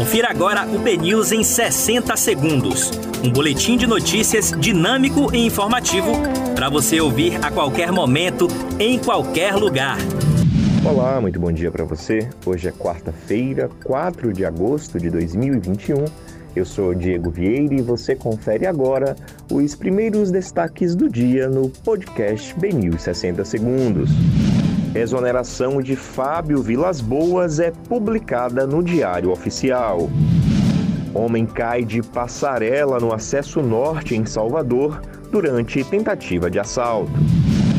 Confira agora o BNews em 60 segundos. Um boletim de notícias dinâmico e informativo para você ouvir a qualquer momento, em qualquer lugar. Olá, muito bom dia para você. Hoje é quarta-feira, 4 de agosto de 2021. Eu sou Diego Vieira e você confere agora os primeiros destaques do dia no podcast BNews 60 segundos. Exoneração de Fábio Vilas Boas é publicada no Diário Oficial. Homem cai de passarela no acesso norte em Salvador durante tentativa de assalto.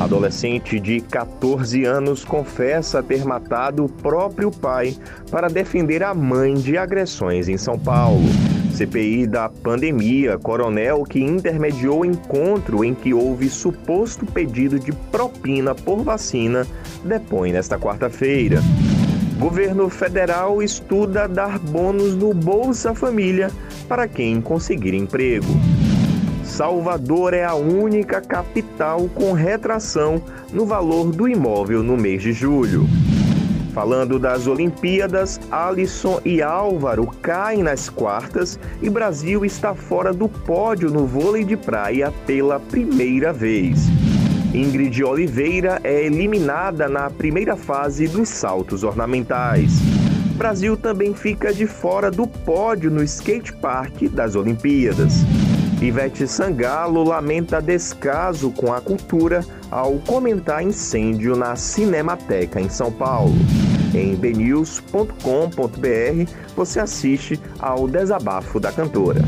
Adolescente de 14 anos confessa ter matado o próprio pai para defender a mãe de agressões em São Paulo. CPI da pandemia, coronel que intermediou encontro em que houve suposto pedido de propina por vacina, depõe nesta quarta-feira. Governo federal estuda dar bônus no Bolsa Família para quem conseguir emprego. Salvador é a única capital com retração no valor do imóvel no mês de julho. Falando das Olimpíadas, Alisson e Álvaro caem nas quartas e Brasil está fora do pódio no vôlei de praia pela primeira vez. Ingrid Oliveira é eliminada na primeira fase dos saltos ornamentais. Brasil também fica de fora do pódio no skate park das Olimpíadas. Ivete Sangalo lamenta descaso com a cultura ao comentar incêndio na Cinemateca em São Paulo. Em bnews.com.br você assiste ao desabafo da cantora.